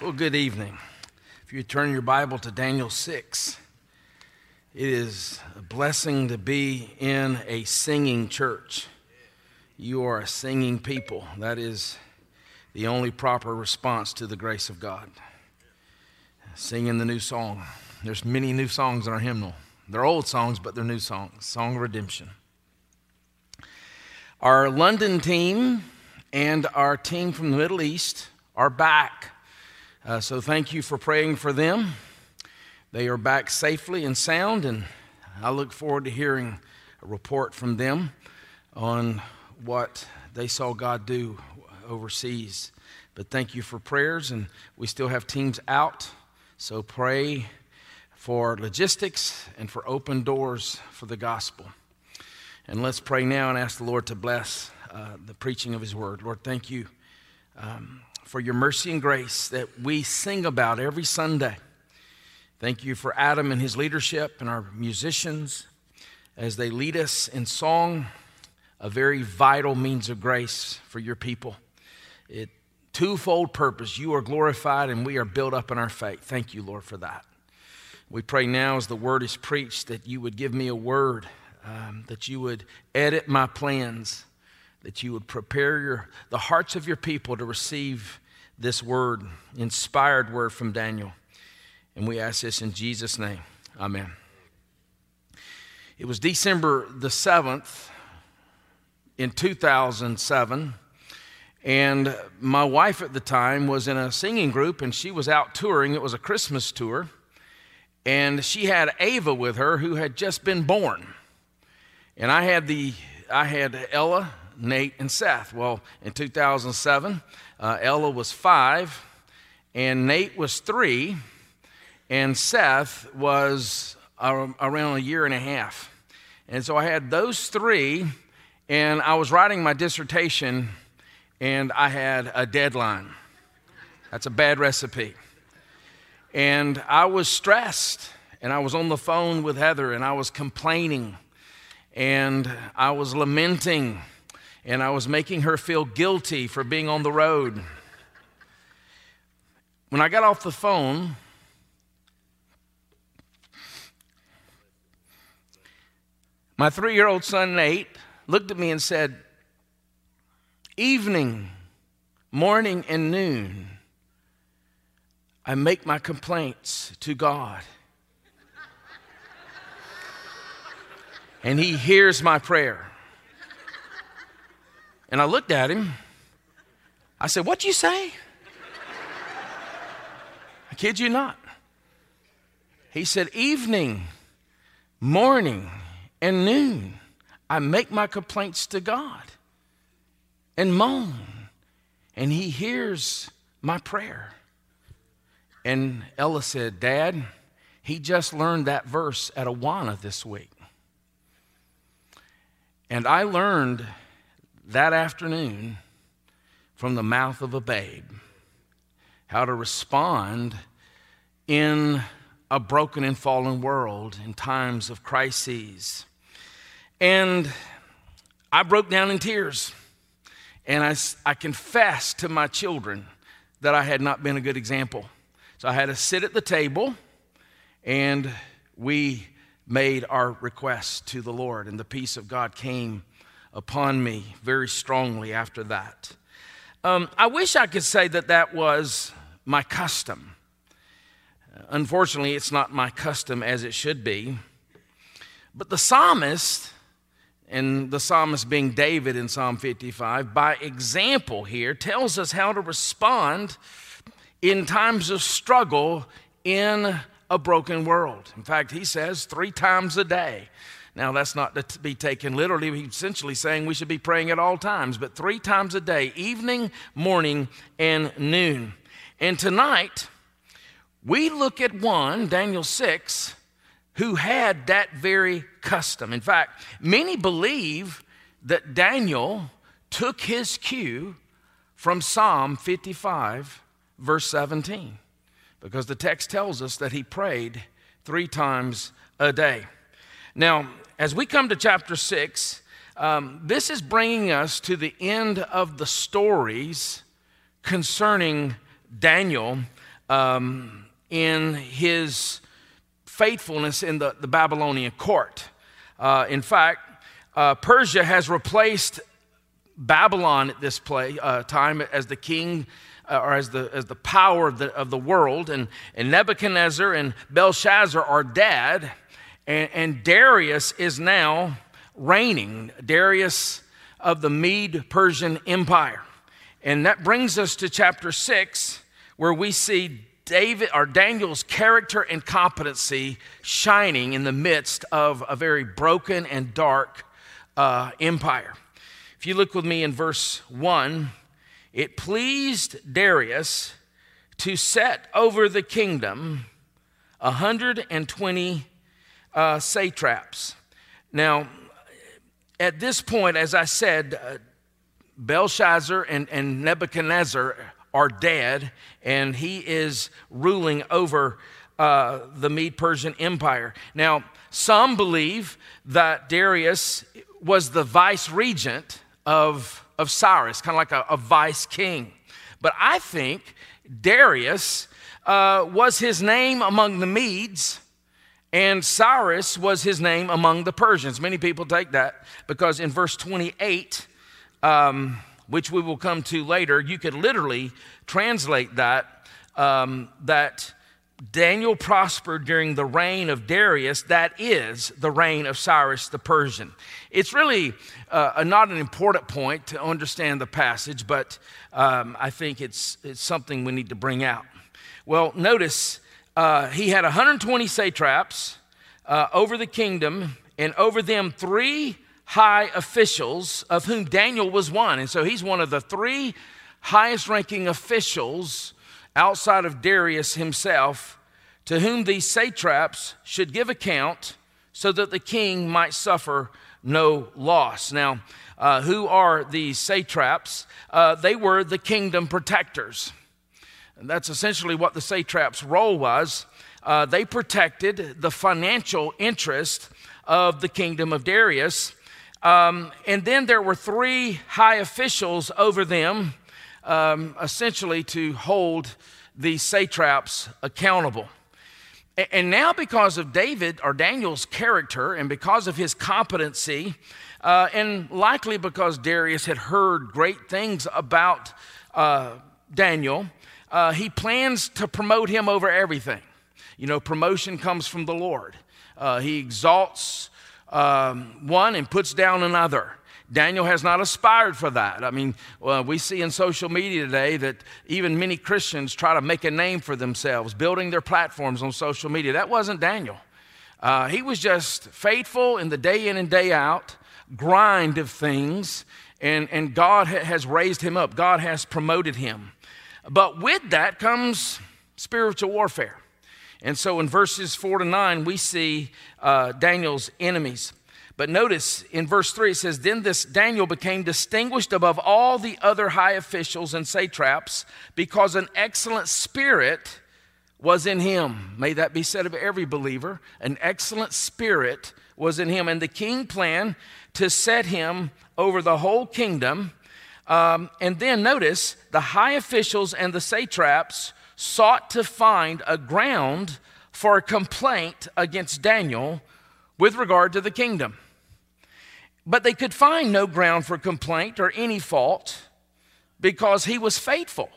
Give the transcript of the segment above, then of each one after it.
Well, good evening. If you turn your Bible to Daniel 6, it is a blessing to be in a singing church. You are a singing people. That is the only proper response to the grace of God. Singing the new song. There's many new songs in our hymnal. They're old songs, but they're new songs. Song of Redemption. Our London team and our team from the Middle East are back uh, so thank you for praying for them. They are back safely and sound, and I look forward to hearing a report from them on what they saw God do overseas. But thank you for prayers, and we still have teams out, so pray for logistics and for open doors for the gospel. And let's pray now and ask the Lord to bless uh, the preaching of His word. Lord, thank you. Um, for your mercy and grace that we sing about every Sunday. Thank you for Adam and his leadership and our musicians as they lead us in song, a very vital means of grace for your people. It twofold purpose. You are glorified and we are built up in our faith. Thank you, Lord, for that. We pray now as the word is preached that you would give me a word, um, that you would edit my plans that you would prepare your, the hearts of your people to receive this word, inspired word from Daniel. And we ask this in Jesus' name. Amen. It was December the 7th in 2007. And my wife at the time was in a singing group and she was out touring. It was a Christmas tour. And she had Ava with her who had just been born. And I had the I had Ella Nate, and Seth. Well, in 2007, uh, Ella was five, and Nate was three, and Seth was around a year and a half. And so I had those three, and I was writing my dissertation, and I had a deadline. That's a bad recipe. And I was stressed, and I was on the phone with Heather, and I was complaining, and I was lamenting and I was making her feel guilty for being on the road. When I got off the phone, my three year old son Nate looked at me and said, Evening, morning, and noon, I make my complaints to God. and He hears my prayer. And I looked at him. I said, What'd you say? I kid you not. He said, Evening, morning, and noon, I make my complaints to God and moan, and He hears my prayer. And Ella said, Dad, he just learned that verse at Awana this week. And I learned that afternoon from the mouth of a babe how to respond in a broken and fallen world in times of crises. And I broke down in tears. And I, I confessed to my children that I had not been a good example. So I had to sit at the table and we made our request to the Lord, and the peace of God came upon me very strongly after that. Um, I wish I could say that that was my custom. Unfortunately, it's not my custom as it should be. But the psalmist, and the psalmist being David in Psalm 55, by example here, tells us how to respond in times of struggle in a broken world. In fact, he says three times a day now, that's not to be taken literally. He's essentially saying we should be praying at all times, but three times a day evening, morning, and noon. And tonight, we look at one, Daniel 6, who had that very custom. In fact, many believe that Daniel took his cue from Psalm 55, verse 17, because the text tells us that he prayed three times a day. Now, as we come to chapter 6, um, this is bringing us to the end of the stories concerning Daniel um, in his faithfulness in the, the Babylonian court. Uh, in fact, uh, Persia has replaced Babylon at this play, uh, time as the king uh, or as the, as the power of the, of the world, and, and Nebuchadnezzar and Belshazzar are dead, and, and Darius is now reigning, Darius of the Mede Persian Empire. And that brings us to chapter 6, where we see David or Daniel's character and competency shining in the midst of a very broken and dark uh, empire. If you look with me in verse 1, it pleased Darius to set over the kingdom 120 uh, satraps. Now, at this point, as I said, uh, Belshazzar and, and Nebuchadnezzar are dead, and he is ruling over uh, the Mede Persian Empire. Now, some believe that Darius was the vice regent of, of Cyrus, kind of like a, a, vice king. But I think Darius uh, was his name among the Medes, and Cyrus was his name among the Persians. Many people take that because in verse 28, um, which we will come to later, you could literally translate that um, that Daniel prospered during the reign of Darius, that is the reign of Cyrus the Persian. It's really uh, not an important point to understand the passage, but um, I think it's, it's something we need to bring out. Well, notice uh, he had 120 satraps uh, over the kingdom, and over them three high officials, of whom Daniel was one. And so he's one of the three highest ranking officials outside of Darius himself, to whom these satraps should give account so that the king might suffer no loss. Now, uh, who are these satraps? Uh, they were the kingdom protectors. And that's essentially what the satrap's role was. Uh, they protected the financial interest of the kingdom of Darius. Um, and then there were three high officials over them um, essentially to hold the satraps accountable. And now, because of David or Daniel's character and because of his competency, uh, and likely because Darius had heard great things about uh, Daniel, uh, he plans to promote him over everything. You know, promotion comes from the Lord. Uh, he exalts um, one and puts down another. Daniel has not aspired for that. I mean, we see in social media today that even many Christians try to make a name for themselves, building their platforms on social media. That wasn't Daniel. Uh, he was just faithful in the day in and day out, grind of things, and, and God ha- has raised him up. God has promoted him. But with that comes spiritual warfare. And so in verses four to nine, we see uh, Daniel's enemies. But notice in verse 3 it says, Then this Daniel became distinguished above all the other high officials and satraps because an excellent spirit was in him. May that be said of every believer. An excellent spirit was in him. And the king planned to set him over the whole kingdom. Um, and then notice the high officials and the satraps sought to find a ground for a complaint against Daniel with regard to the kingdom. But they could find no ground for complaint or any fault because he was faithful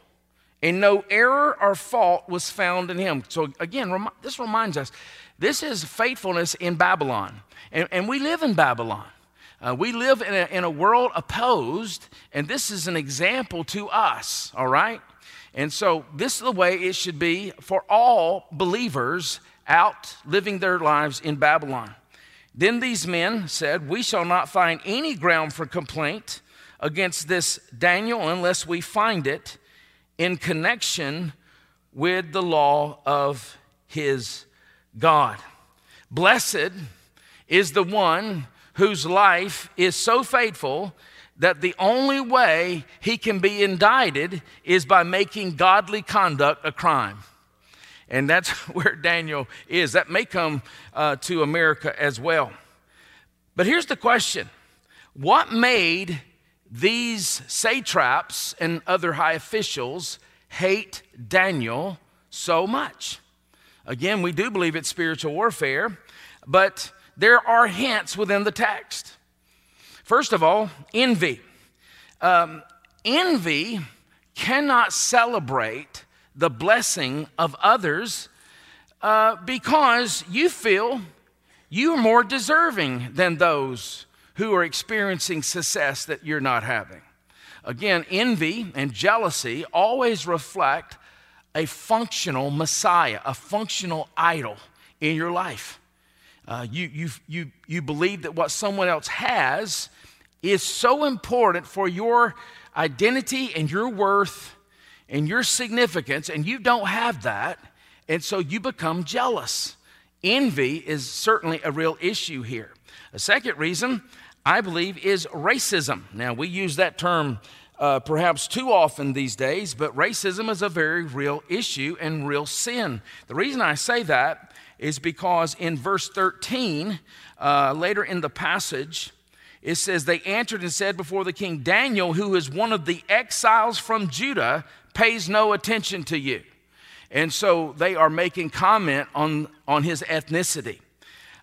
and no error or fault was found in him. So, again, rem- this reminds us this is faithfulness in Babylon. And, and we live in Babylon. Uh, we live in a, in a world opposed, and this is an example to us, all right? And so, this is the way it should be for all believers out living their lives in Babylon. Then these men said, We shall not find any ground for complaint against this Daniel unless we find it in connection with the law of his God. Blessed is the one whose life is so faithful that the only way he can be indicted is by making godly conduct a crime. And that's where Daniel is. That may come uh, to America as well. But here's the question What made these satraps and other high officials hate Daniel so much. Again, we do believe it's spiritual warfare, but there are hints within the text. First of all, envy. Um, envy cannot celebrate the blessing of others uh, because you feel you are more deserving than those who are experiencing success that you're not having. Again, envy and jealousy always reflect a functional Messiah, a functional idol in your life. Uh, you, you, you, you believe that what someone else has is so important for your identity and your worth and your significance, and you don't have that, and so you become jealous. Envy is certainly a real issue here. A second reason, I believe, is racism. Now, we use that term uh, perhaps too often these days, but racism is a very real issue and real sin. The reason I say that is because in verse 13, uh, later in the passage, it says, They answered and said before the king, Daniel, who is one of the exiles from Judah, pays no attention to you. And so they are making comment on, on his ethnicity.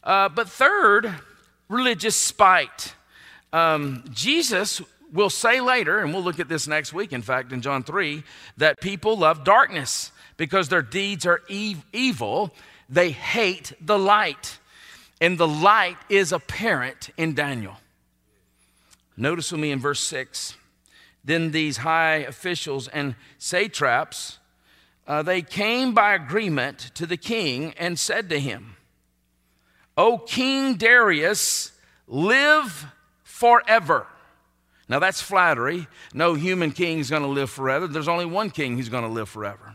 Uh, but third, religious spite. Um, Jesus will say later, and we'll look at this next week, in fact, in John 3, that people love darkness because their deeds are ev- evil. They hate the light. And the light is apparent in Daniel. Notice with me in verse 6 then these high officials and satraps, uh, they came by agreement to the king and said to him, O King Darius, live forever. Now that's flattery. No human king is going to live forever. There's only one king who's going to live forever.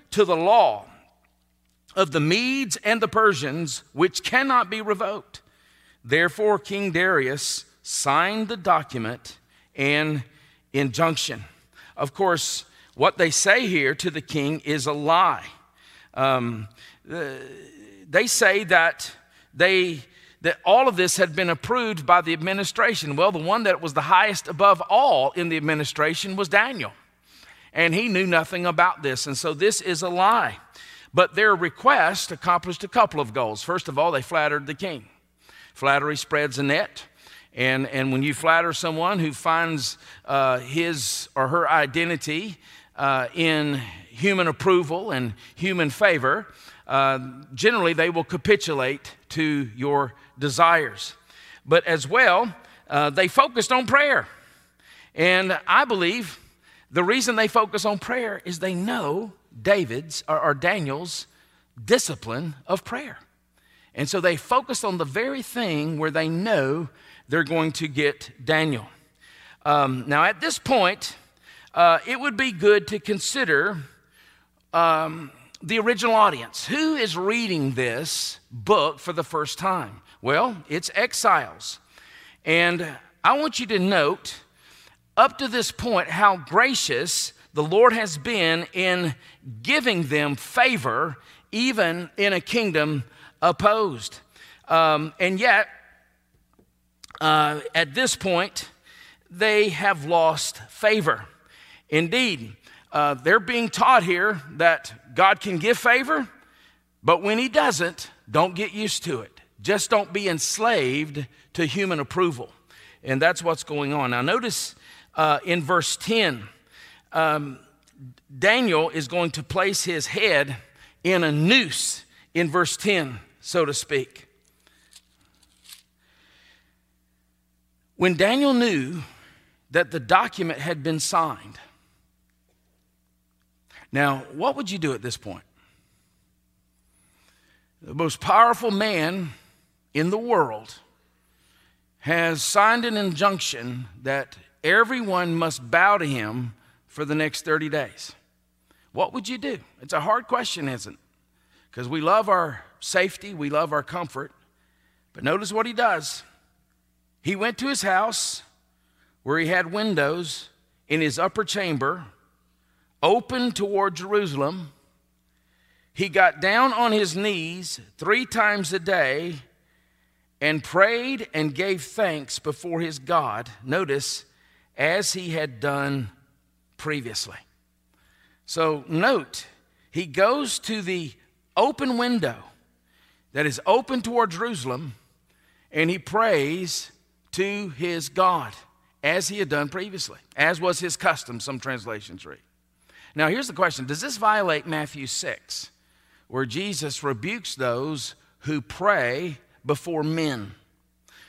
to the law of the Medes and the Persians, which cannot be revoked. Therefore, King Darius signed the document and injunction. Of course, what they say here to the king is a lie. Um, uh, they say that they that all of this had been approved by the administration. Well, the one that was the highest above all in the administration was Daniel. And he knew nothing about this. And so this is a lie. But their request accomplished a couple of goals. First of all, they flattered the king. Flattery spreads a net. And, and when you flatter someone who finds uh, his or her identity uh, in human approval and human favor, uh, generally they will capitulate to your desires. But as well, uh, they focused on prayer. And I believe the reason they focus on prayer is they know David's or, or Daniel's discipline of prayer. And so they focus on the very thing where they know they're going to get Daniel. Um, now, at this point, uh, it would be good to consider um, the original audience. Who is reading this book for the first time? Well, it's exiles. And I want you to note up to this point how gracious the Lord has been in giving them favor, even in a kingdom opposed. Um, and yet, uh, at this point, they have lost favor. Indeed, uh, they're being taught here that God can give favor, but when He doesn't, don't get used to it. Just don't be enslaved to human approval. And that's what's going on. Now, notice uh, in verse 10, um, Daniel is going to place his head in a noose in verse 10, so to speak. When Daniel knew that the document had been signed, now, what would you do at this point? The most powerful man in the world has signed an injunction that everyone must bow to him for the next 30 days. what would you do? It's a hard question, isn't it? Because we love our safety, we love our comfort. But notice what he does. He went to his house where he had windows in his upper chamber, open toward Jerusalem. He got down on his knees three times a day and prayed and gave thanks before his God. Notice, as he had done previously. So, note, he goes to the open window that is open toward Jerusalem and he prays to his God as he had done previously, as was his custom, some translations read. Now, here's the question Does this violate Matthew 6, where Jesus rebukes those who pray before men?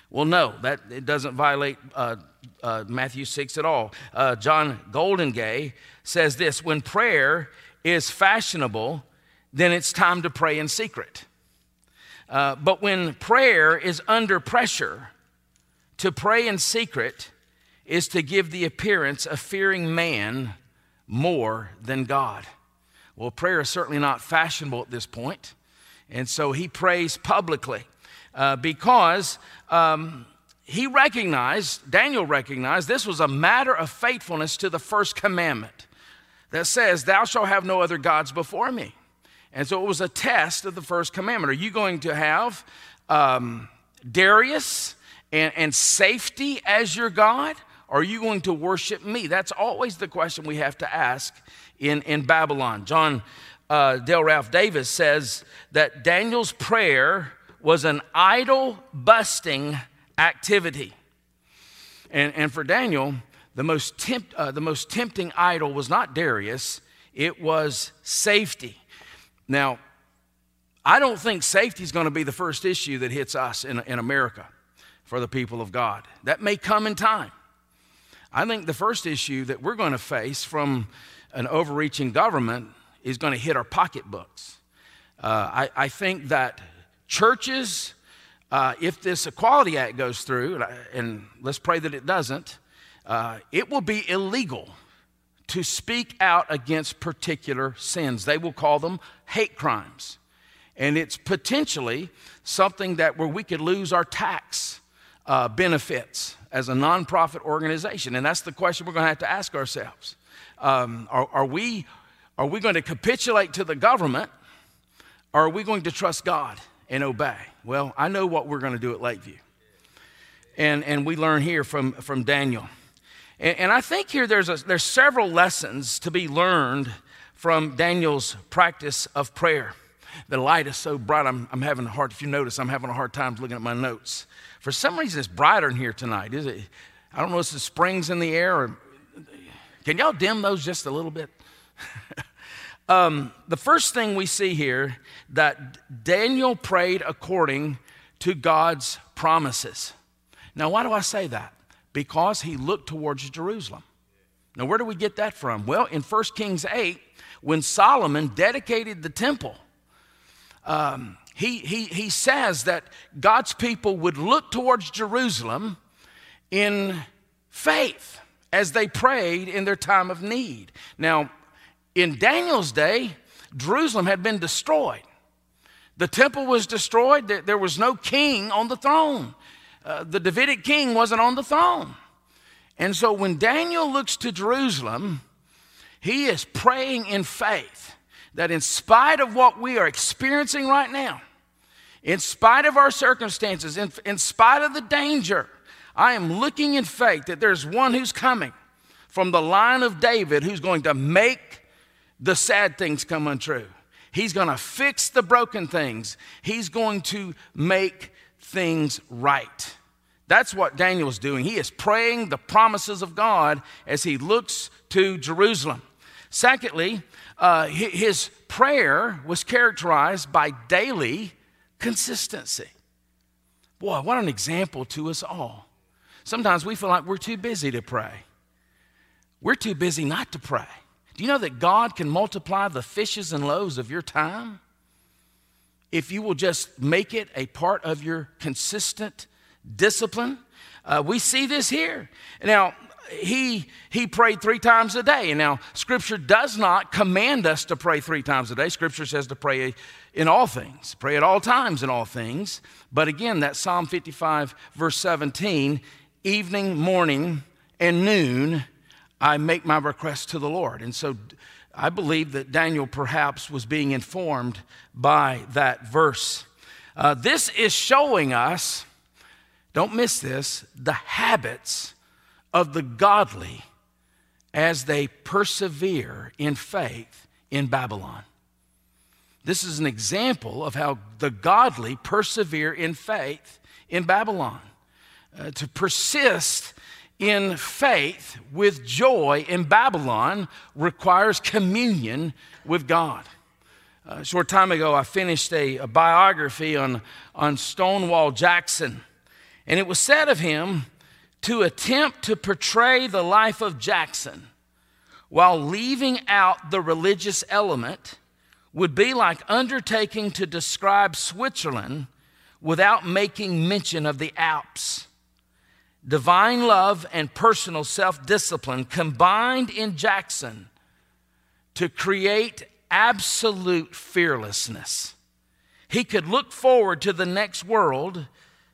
Well, no, that it doesn't violate uh, uh, Matthew 6 at all. Uh, John Goldingay says this when prayer is fashionable, then it's time to pray in secret. Uh, but when prayer is under pressure, to pray in secret is to give the appearance of fearing man more than God. Well, prayer is certainly not fashionable at this point, and so he prays publicly uh, because um, he recognized, Daniel recognized, this was a matter of faithfulness to the first commandment that says, Thou shalt have no other gods before me. And so it was a test of the first commandment. Are you going to have um, Darius and, and safety as your God? Are you going to worship me? That's always the question we have to ask in, in Babylon. John uh, Dale Ralph Davis says that Daniel's prayer was an idol busting activity. And, and for Daniel, the most, tempt, uh, the most tempting idol was not Darius, it was safety. Now, I don't think safety is going to be the first issue that hits us in, in America for the people of God. That may come in time. I think the first issue that we're going to face from an overreaching government is going to hit our pocketbooks. Uh, I, I think that Churches, uh, if this Equality Act goes through, and let's pray that it doesn't, uh, it will be illegal to speak out against particular sins. They will call them hate crimes. And it's potentially something that where we could lose our tax uh, benefits as a nonprofit organization. And that's the question we're going to have to ask ourselves. Um, are, are, we, are we going to capitulate to the government or are we going to trust God? And obey. Well, I know what we're going to do at Lakeview. And, and we learn here from, from Daniel. And, and I think here there's, a, there's several lessons to be learned from Daniel's practice of prayer. The light is so bright, I'm, I'm having a hard, if you notice, I'm having a hard time looking at my notes. For some reason, it's brighter in here tonight, is it? I don't know if it's the springs in the air or, can y'all dim those just a little bit? Um, the first thing we see here that Daniel prayed according to God's promises. Now, why do I say that? Because he looked towards Jerusalem. Now, where do we get that from? Well, in 1 Kings 8, when Solomon dedicated the temple, um, he, he, he says that God's people would look towards Jerusalem in faith as they prayed in their time of need. Now, in Daniel's day, Jerusalem had been destroyed. The temple was destroyed, there was no king on the throne. Uh, the Davidic king wasn't on the throne. And so when Daniel looks to Jerusalem, he is praying in faith that in spite of what we are experiencing right now, in spite of our circumstances, in, in spite of the danger, I am looking in faith that there's one who's coming from the line of David who's going to make the sad things come untrue. He's going to fix the broken things. He's going to make things right. That's what Daniel's doing. He is praying the promises of God as he looks to Jerusalem. Secondly, uh, his prayer was characterized by daily consistency. Boy, what an example to us all. Sometimes we feel like we're too busy to pray. We're too busy not to pray. Do you know that God can multiply the fishes and loaves of your time if you will just make it a part of your consistent discipline? Uh, we see this here. Now, he, he prayed three times a day. Now, Scripture does not command us to pray three times a day. Scripture says to pray in all things, pray at all times in all things. But again, that Psalm 55, verse 17, evening, morning, and noon, I make my request to the Lord. And so I believe that Daniel perhaps was being informed by that verse. Uh, this is showing us, don't miss this, the habits of the godly as they persevere in faith in Babylon. This is an example of how the godly persevere in faith in Babylon. Uh, to persist in faith with joy in Babylon requires communion with God. A short time ago, I finished a, a biography on, on Stonewall Jackson, and it was said of him to attempt to portray the life of Jackson while leaving out the religious element would be like undertaking to describe Switzerland without making mention of the Alps. Divine love and personal self discipline combined in Jackson to create absolute fearlessness. He could look forward to the next world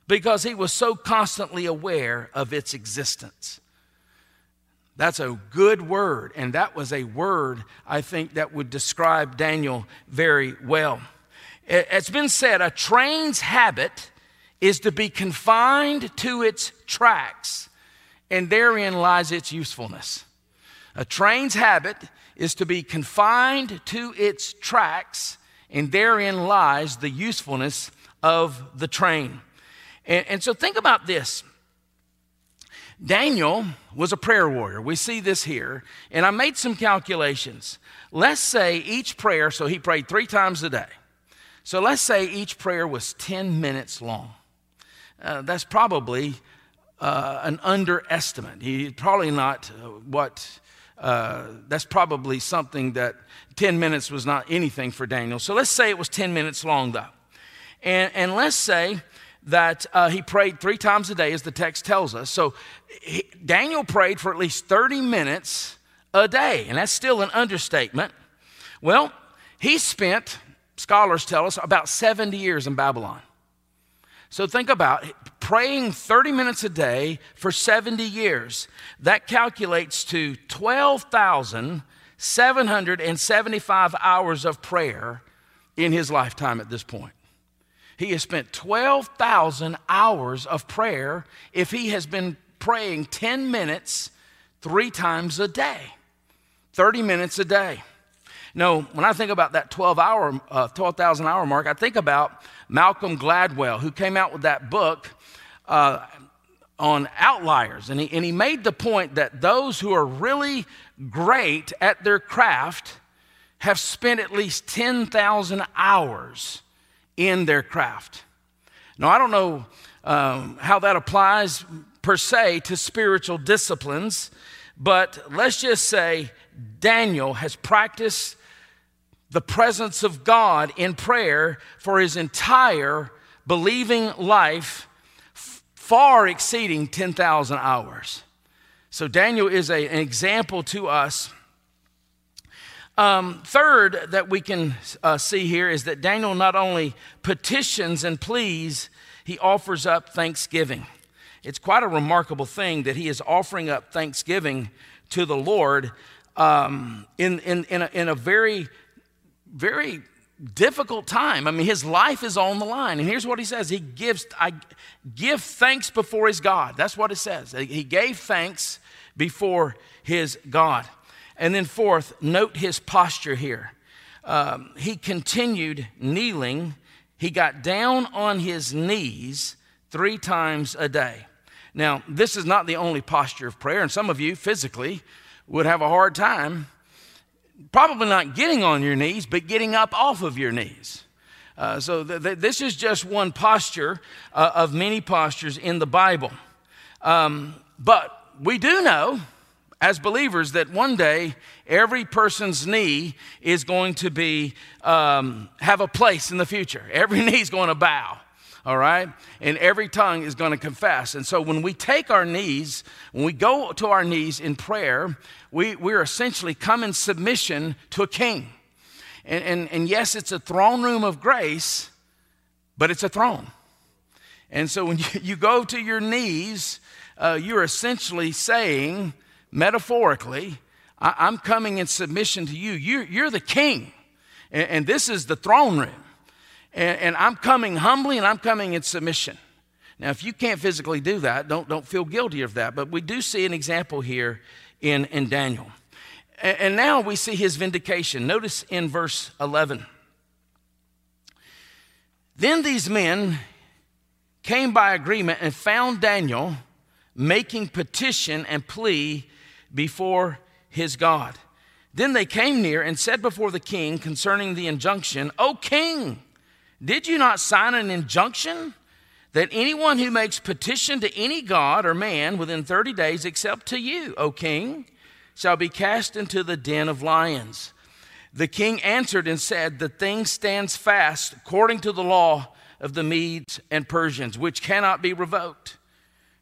because he was so constantly aware of its existence. That's a good word, and that was a word I think that would describe Daniel very well. It's been said a train's habit is to be confined to its tracks, and therein lies its usefulness. A train's habit is to be confined to its tracks, and therein lies the usefulness of the train. And, and so think about this. Daniel was a prayer warrior. We see this here. And I made some calculations. Let's say each prayer, so he prayed three times a day. So let's say each prayer was 10 minutes long. Uh, that's probably uh, an underestimate. He probably not uh, what, uh, that's probably something that 10 minutes was not anything for Daniel. So let's say it was 10 minutes long, though. And, and let's say that uh, he prayed three times a day, as the text tells us. So he, Daniel prayed for at least 30 minutes a day, and that's still an understatement. Well, he spent, scholars tell us, about 70 years in Babylon. So think about it, praying 30 minutes a day for 70 years. That calculates to 12,775 hours of prayer in his lifetime at this point. He has spent 12,000 hours of prayer if he has been praying 10 minutes three times a day, 30 minutes a day. No, when I think about that 12 hour, uh, 12,000 hour mark, I think about Malcolm Gladwell, who came out with that book uh, on outliers. And he, and he made the point that those who are really great at their craft have spent at least 10,000 hours in their craft. Now, I don't know um, how that applies per se to spiritual disciplines, but let's just say Daniel has practiced the presence of God in prayer for his entire believing life, far exceeding 10,000 hours. So, Daniel is a, an example to us um, third, that we can uh, see here is that Daniel not only petitions and pleads, he offers up thanksgiving. It's quite a remarkable thing that he is offering up thanksgiving to the Lord um, in, in, in, a, in a very, very difficult time. I mean, his life is on the line. And here's what he says He gives, I give thanks before his God. That's what it says. He gave thanks before his God. And then, fourth, note his posture here. Um, he continued kneeling. He got down on his knees three times a day. Now, this is not the only posture of prayer, and some of you physically would have a hard time, probably not getting on your knees, but getting up off of your knees. Uh, so, th- th- this is just one posture uh, of many postures in the Bible. Um, but we do know as believers that one day every person's knee is going to be um, have a place in the future every knee is going to bow all right? And every tongue is going to confess. And so when we take our knees, when we go to our knees in prayer, we, we're essentially come in submission to a king. And, and, and yes, it's a throne room of grace, but it's a throne. And so when you, you go to your knees, uh, you're essentially saying, metaphorically, I, am coming in submission to you. You're, you're the king, and, and this is the throne room and, and I'm coming humbly and I'm coming in submission. Now, if you can't physically do that, don't, don't feel guilty of that. But we do see an example here in, in Daniel. And, and now we see his vindication. Notice in verse 11. Then these men came by agreement and found Daniel making petition and plea before his God. Then they came near and said before the king concerning the injunction, O king, did you not sign an injunction that anyone who makes petition to any god or man within 30 days, except to you, O king, shall be cast into the den of lions? The king answered and said, The thing stands fast according to the law of the Medes and Persians, which cannot be revoked.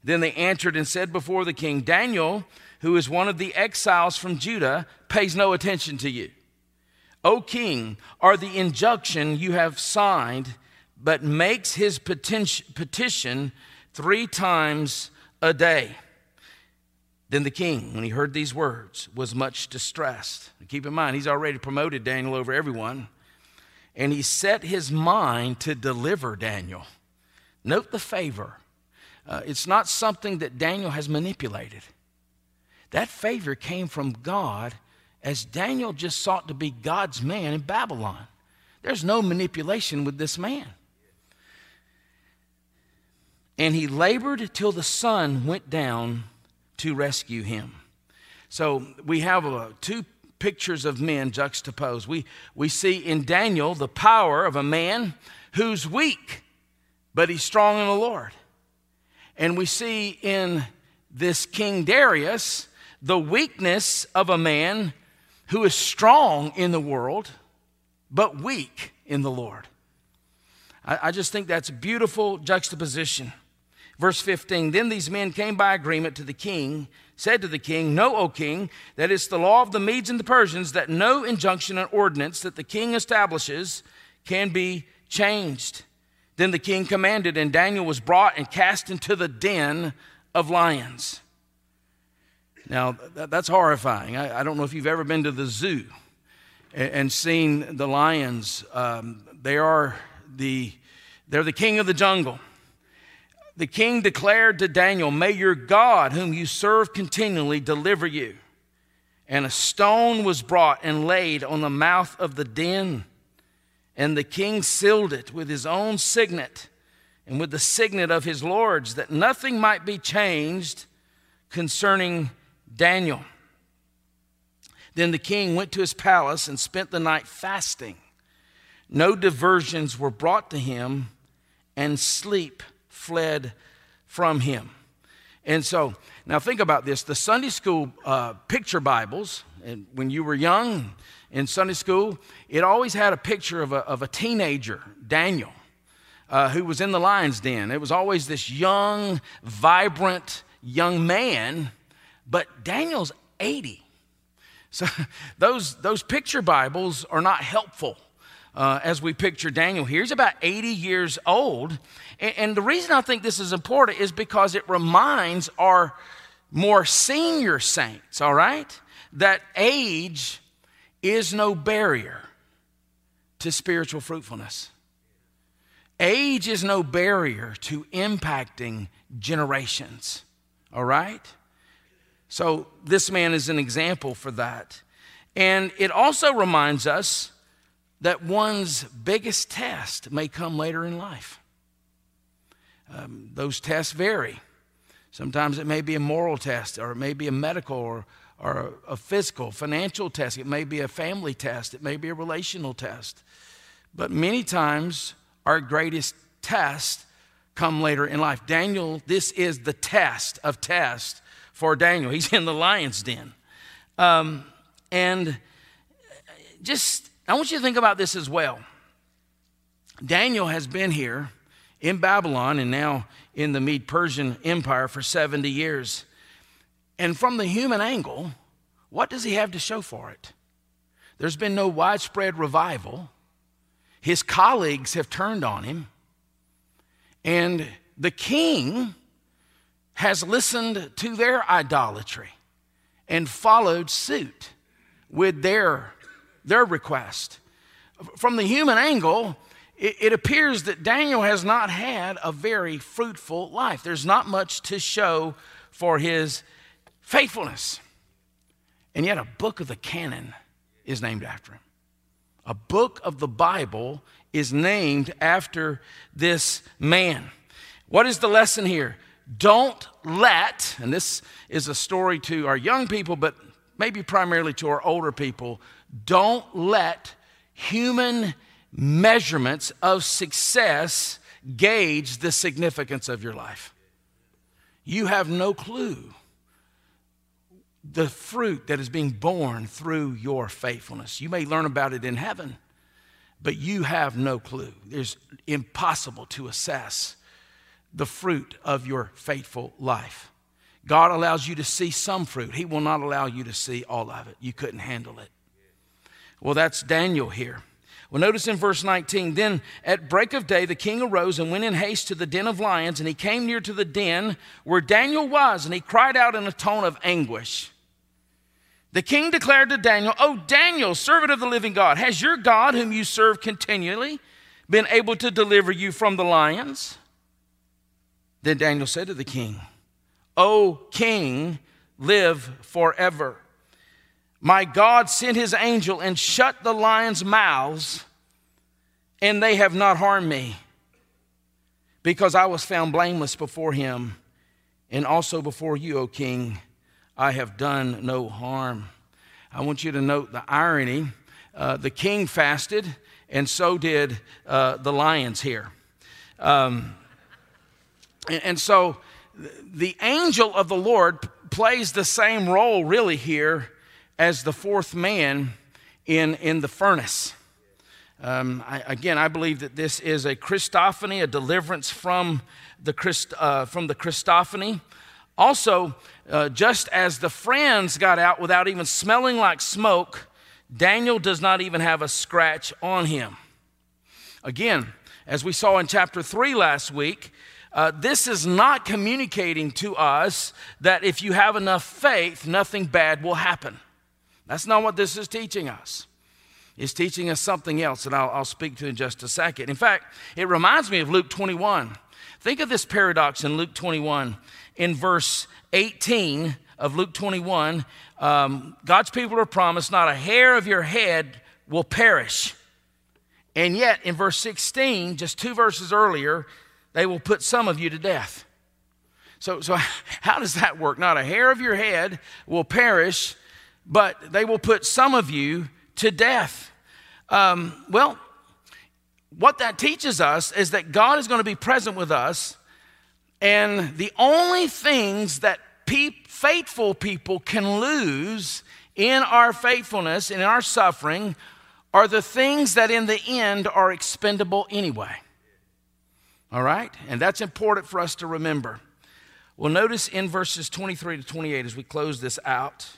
Then they answered and said before the king, Daniel, who is one of the exiles from Judah, pays no attention to you. O king, are the injunction you have signed, but makes his petition three times a day. Then the king, when he heard these words, was much distressed. Keep in mind, he's already promoted Daniel over everyone. And he set his mind to deliver Daniel. Note the favor. Uh, it's not something that Daniel has manipulated. That favor came from God as Daniel just sought to be God's man in Babylon. There's no manipulation with this man. And he labored till the sun went down to rescue him. So we have uh, two pictures of men juxtaposed. We, we see in Daniel the power of a man who's weak, but he's strong in the Lord. And we see in this King Darius the weakness of a man who is strong in the world, but weak in the Lord. I, I just think that's beautiful juxtaposition. Verse 15 Then these men came by agreement to the king, said to the king, Know, O king, that it's the law of the Medes and the Persians that no injunction or ordinance that the king establishes can be changed. Then the king commanded, and Daniel was brought and cast into the den of lions. Now, that's horrifying. I, don't know if you've ever been to the zoo and, and seen the lions. Um, they are the, they're the king of the jungle. The king declared to Daniel, May your God, whom you serve continually, deliver you. And a stone was brought and laid on the mouth of the den. And the king sealed it with his own signet and with the signet of his lords, that nothing might be changed concerning Daniel. Then the king went to his palace and spent the night fasting. No diversions were brought to him, and sleep fled from him. And so, now think about this the Sunday school uh, picture Bibles, and when you were young in Sunday school, it always had a picture of a, of a teenager, Daniel, uh, who was in the lion's den. It was always this young, vibrant young man but Daniel's 80. So those, those picture Bibles are not helpful uh, as we picture Daniel here. He's about 80 years old. And, and the reason I think this is important is because it reminds our more senior saints, all right, that age is no barrier to spiritual fruitfulness. Age is no barrier to impacting generations, all right? So, this man is an example for that. And it also reminds us that one's biggest test may come later in life. Um, those tests vary. Sometimes it may be a moral test, or it may be a medical or, or a, physical, financial test. It may be a family test. It may be a relational test. But many times, our greatest test come later in life. Daniel, this is the test of tests for Daniel. He's in the lion's den. Um, and just, I want you to think about this as well. Daniel has been here in Babylon and now in the Mede Persian Empire for 70 years. And from the human angle, what does he have to show for it? There's been no widespread revival. His colleagues have turned on him. And the king has listened to their idolatry and followed suit with their, their request. From the human angle, it, it appears that Daniel has not had a very fruitful life. There's not much to show for his faithfulness. And yet, a book of the canon is named after him. A book of the Bible is named after this man. What is the lesson here? Don't let, and this is a story to our young people, but maybe primarily to our older people, don't let human measurements of success gauge the significance of your life. You have no clue the fruit that is being borne through your faithfulness. You may learn about it in heaven, but you have no clue. It's impossible to assess the fruit of your faithful life. God allows you to see some fruit, He will not allow you to see all of it. You couldn't handle it. Well, that's Daniel here. Well, notice in verse 19, then at break of day, the king arose and went in haste to the den of lions, and he came near to the den where Daniel was, and he cried out in a tone of anguish. The king declared to Daniel, Oh, Daniel, servant of the living God, has your God, whom you serve continually, been able to deliver you from the lions? Then Daniel said to the king, O king, live forever. My God sent his angel and shut the lions' mouths, and they have not harmed me, because I was found blameless before him, and also before you, O king. I have done no harm. I want you to note the irony. Uh, the king fasted, and so did uh, the lions here. Um, and, and so the angel of the Lord plays the same role, really, here as the fourth man in, in the furnace. Um, I, again, I believe that this is a Christophany, a deliverance from the, Christ, uh, from the Christophany. Also, uh, just as the friends got out without even smelling like smoke, Daniel does not even have a scratch on him. Again, as we saw in chapter 3 last week, uh, this is not communicating to us that if you have enough faith, nothing bad will happen. That's not what this is teaching us. It's teaching us something else that I'll, I'll speak to in just a second. In fact, it reminds me of Luke 21. Think of this paradox in Luke 21 in verse 18 of Luke 21, um, God's people are promised not a hair of your head will perish. And yet, in verse 16, just two verses earlier, they will put some of you to death. So, so how does that work? Not a hair of your head will perish, but they will put some of you to death. Um, well, what that teaches us is that God is going to be present with us and the only things that pe- faithful people can lose in our faithfulness and in our suffering are the things that in the end are expendable anyway. All right? And that's important for us to remember. Well, notice in verses 23 to 28 as we close this out.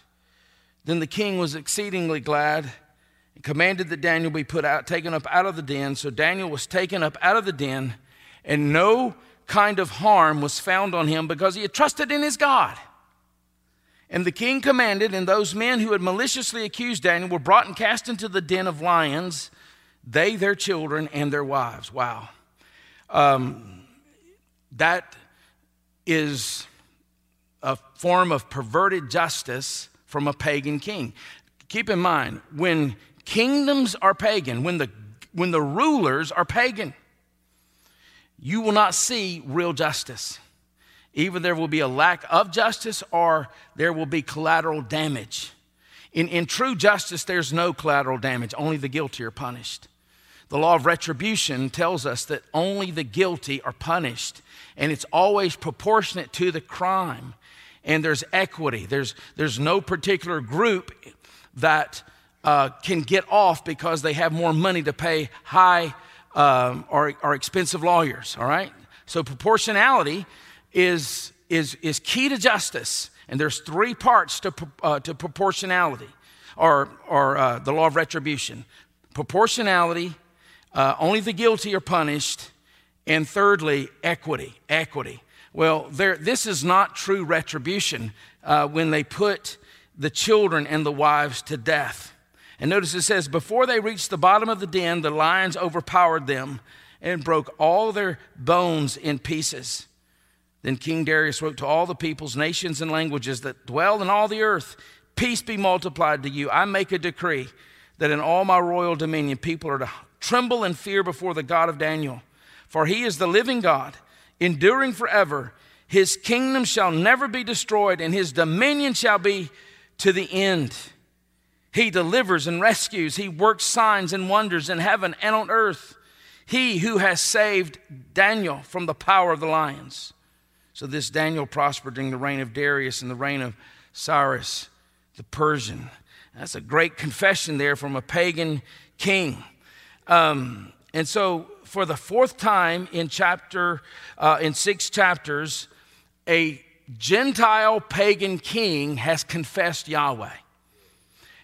Then the king was exceedingly glad and commanded that Daniel be put out, taken up out of the den. So Daniel was taken up out of the den, and no kind of harm was found on him because he had trusted in his God. And the king commanded, and those men who had maliciously accused Daniel were brought and cast into the den of lions, they, their children, and their wives. Wow. Um, that is a form of perverted justice from a pagan king. Keep in mind, when kingdoms are pagan, when the, when the rulers are pagan, you will not see real justice. Either there will be a lack of justice or there will be collateral damage. In, in true justice, there's no collateral damage, only the guilty are punished. The law of retribution tells us that only the guilty are punished, and it's always proportionate to the crime. And there's equity, there's, there's no particular group that uh, can get off because they have more money to pay high um, are, are expensive lawyers, all right? So proportionality is, is, is key to justice. And there's three parts to, uh, to proportionality or, or uh, the law of retribution proportionality, uh, only the guilty are punished, and thirdly, equity. Equity. Well, there, this is not true retribution uh, when they put the children and the wives to death. And notice it says, Before they reached the bottom of the den, the lions overpowered them and broke all their bones in pieces. Then King Darius wrote to all the peoples, nations, and languages that dwell in all the earth Peace be multiplied to you. I make a decree that in all my royal dominion people are to tremble and fear before the God of Daniel. For he is the living God, enduring forever. His kingdom shall never be destroyed, and his dominion shall be to the end. He delivers and rescues. He works signs and wonders in heaven and on earth. He who has saved Daniel from the power of the lions. So this Daniel prospered during the reign of Darius and the reign of Cyrus the Persian. That's a great confession there from a pagan king. Um, and so, for the fourth time in chapter, uh, in six chapters, a Gentile pagan king has confessed Yahweh.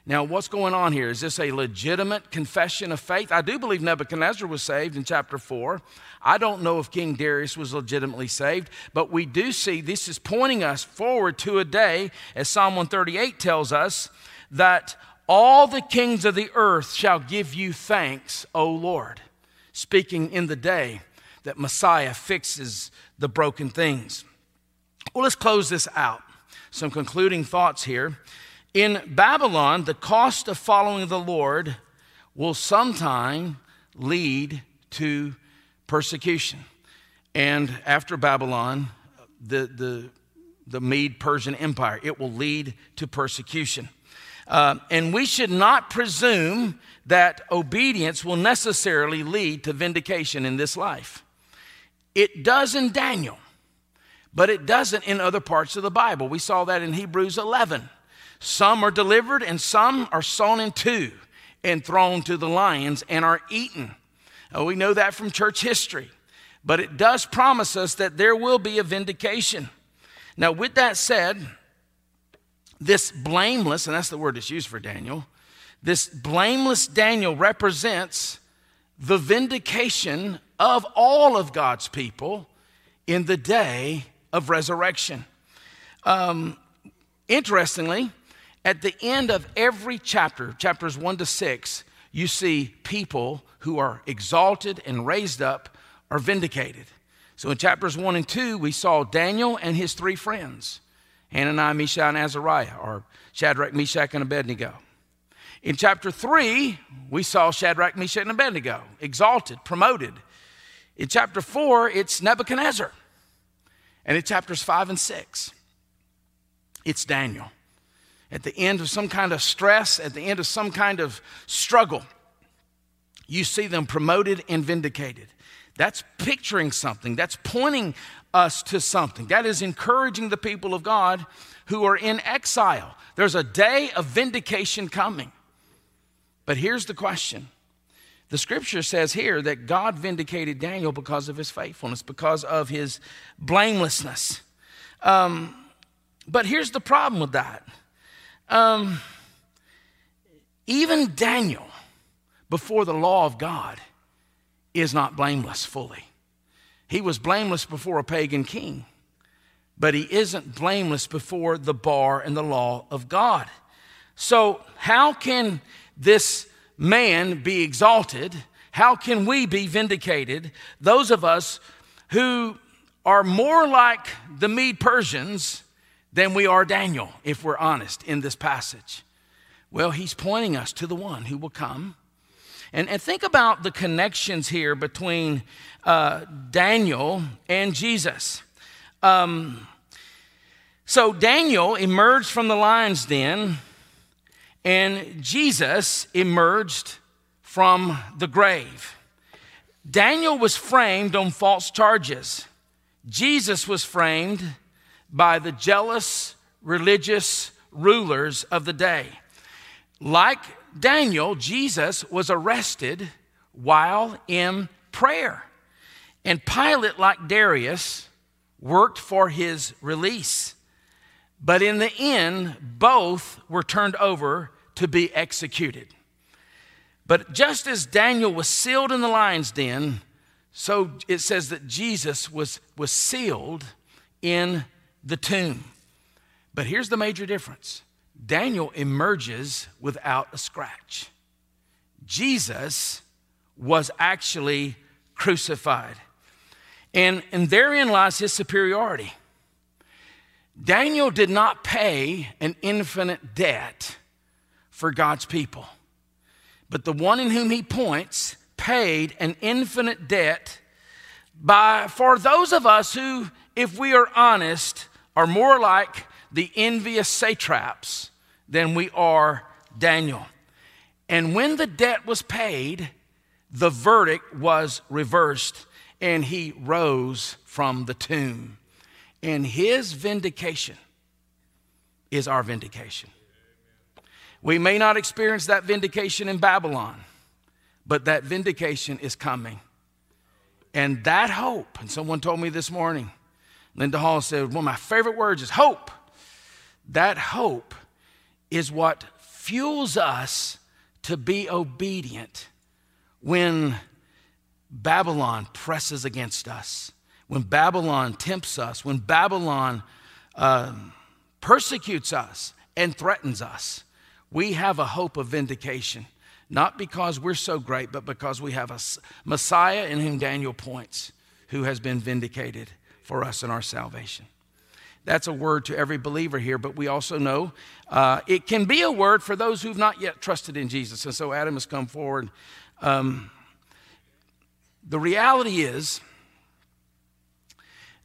Now, what's going on here? Is this a legitimate confession of faith? I do believe Nebuchadnezzar was saved in chapter 4. I don't know if King Darius was legitimately saved, but we do see this is pointing us forward to a day, as Psalm 138 tells us, that all the kings of the earth shall give you thanks, O Lord. Speaking in the day that Messiah fixes the broken things. Well, let's close this out. Some concluding thoughts here. In Babylon, the cost of following the Lord will sometime lead to persecution. And after Babylon, the, the, the Mede Persian Empire, it will lead to persecution. Uh, and we should not presume that obedience will necessarily lead to vindication in this life. It does in Daniel, but it doesn't in other parts of the Bible. We saw that in Hebrews 11. Some are delivered, and some are sawn in two and thrown to the lions and are eaten. Oh, we know that from church history, but it does promise us that there will be a vindication. Now, with that said, this blameless, and that's the word that's used for Daniel, this blameless Daniel represents the vindication of all of God's people in the day of resurrection. Um, interestingly, at the end of every chapter, chapters one to six, you see people who are exalted and raised up are vindicated. So in chapters one and two, we saw Daniel and his three friends Hananiah, Mishael, and Azariah, or Shadrach, Meshach, and Abednego. In chapter three, we saw Shadrach, Meshach, and Abednego exalted, promoted. In chapter four, it's Nebuchadnezzar. And in chapters five and six, it's Daniel at the end of some kind of stress, at the end of some kind of struggle, you see them promoted and vindicated. That's picturing something, that's pointing us to something. That is encouraging the people of God who are in exile. There's a day of vindication coming. But here's the question the scripture says here that God vindicated Daniel because of his faithfulness, because of his blamelessness. Um, but here's the problem with that um, even Daniel, before the law of God, is not blameless fully. He was blameless before a pagan king, but he isn't blameless before the bar and the law of God. So, how can this man be exalted? How can we be vindicated? Those of us who are more like the Mede Persians than we are Daniel, if we're honest, in this passage? Well, he's pointing us to the one who will come. And, and think about the connections here between uh, Daniel and Jesus. Um, so, Daniel emerged from the lion's den, and Jesus emerged from the grave. Daniel was framed on false charges, Jesus was framed by the jealous religious rulers of the day. Like Daniel, Jesus was arrested while in prayer. And Pilate, like Darius, worked for his release. But in the end, both were turned over to be executed. But just as Daniel was sealed in the lion's den, so it says that Jesus was, was sealed in the tomb. But here's the major difference Daniel emerges without a scratch. Jesus was actually crucified. And, and therein lies his superiority. Daniel did not pay an infinite debt for God's people, but the one in whom he points paid an infinite debt by, for those of us who, if we are honest, are more like the envious satraps than we are Daniel. And when the debt was paid, the verdict was reversed and he rose from the tomb. And his vindication is our vindication. We may not experience that vindication in Babylon, but that vindication is coming. And that hope, and someone told me this morning, Linda Hall said, one of my favorite words is hope. That hope is what fuels us to be obedient when Babylon presses against us, when Babylon tempts us, when Babylon uh, persecutes us and threatens us. We have a hope of vindication, not because we're so great, but because we have a Messiah in whom Daniel points, who has been vindicated for us in our salvation. That's a word to every believer here, but we also know uh, it can be a word for those who've not yet trusted in Jesus. And so Adam has come forward. Um, the reality is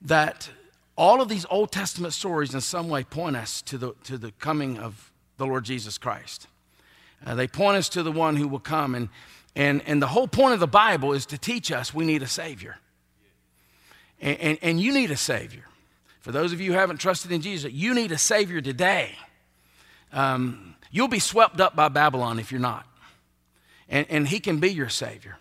that all of these Old Testament stories in some way point us to the, to the coming of the Lord Jesus Christ. Uh, they point us to the one who will come. And, and, and the whole point of the Bible is to teach us we need a Savior. And, and, and you need a Savior. For those of you who haven't trusted in Jesus, you need a Savior today. Um, you'll be swept up by Babylon if you're not. And, and He can be your Savior.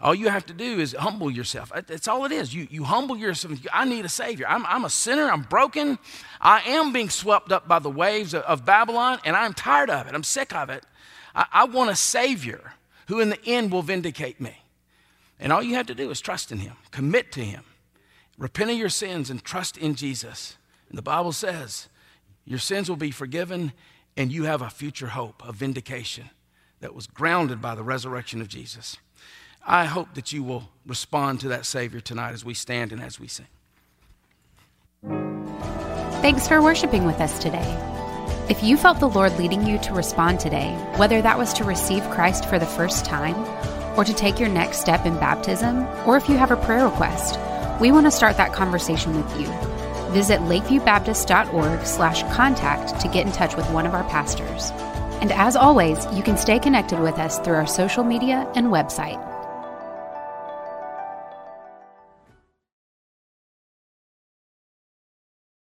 All you have to do is humble yourself. That's all it is. You, you humble yourself. I need a Savior. I'm, I'm a sinner. I'm broken. I am being swept up by the waves of, of Babylon, and I'm tired of it. I'm sick of it. I, I want a Savior who, in the end, will vindicate me. And all you have to do is trust in Him, commit to Him. Repent of your sins and trust in Jesus. And the Bible says your sins will be forgiven and you have a future hope of vindication that was grounded by the resurrection of Jesus. I hope that you will respond to that Savior tonight as we stand and as we sing. Thanks for worshiping with us today. If you felt the Lord leading you to respond today, whether that was to receive Christ for the first time, or to take your next step in baptism, or if you have a prayer request, we want to start that conversation with you. Visit lakeviewbaptist.org slash contact to get in touch with one of our pastors. And as always, you can stay connected with us through our social media and website.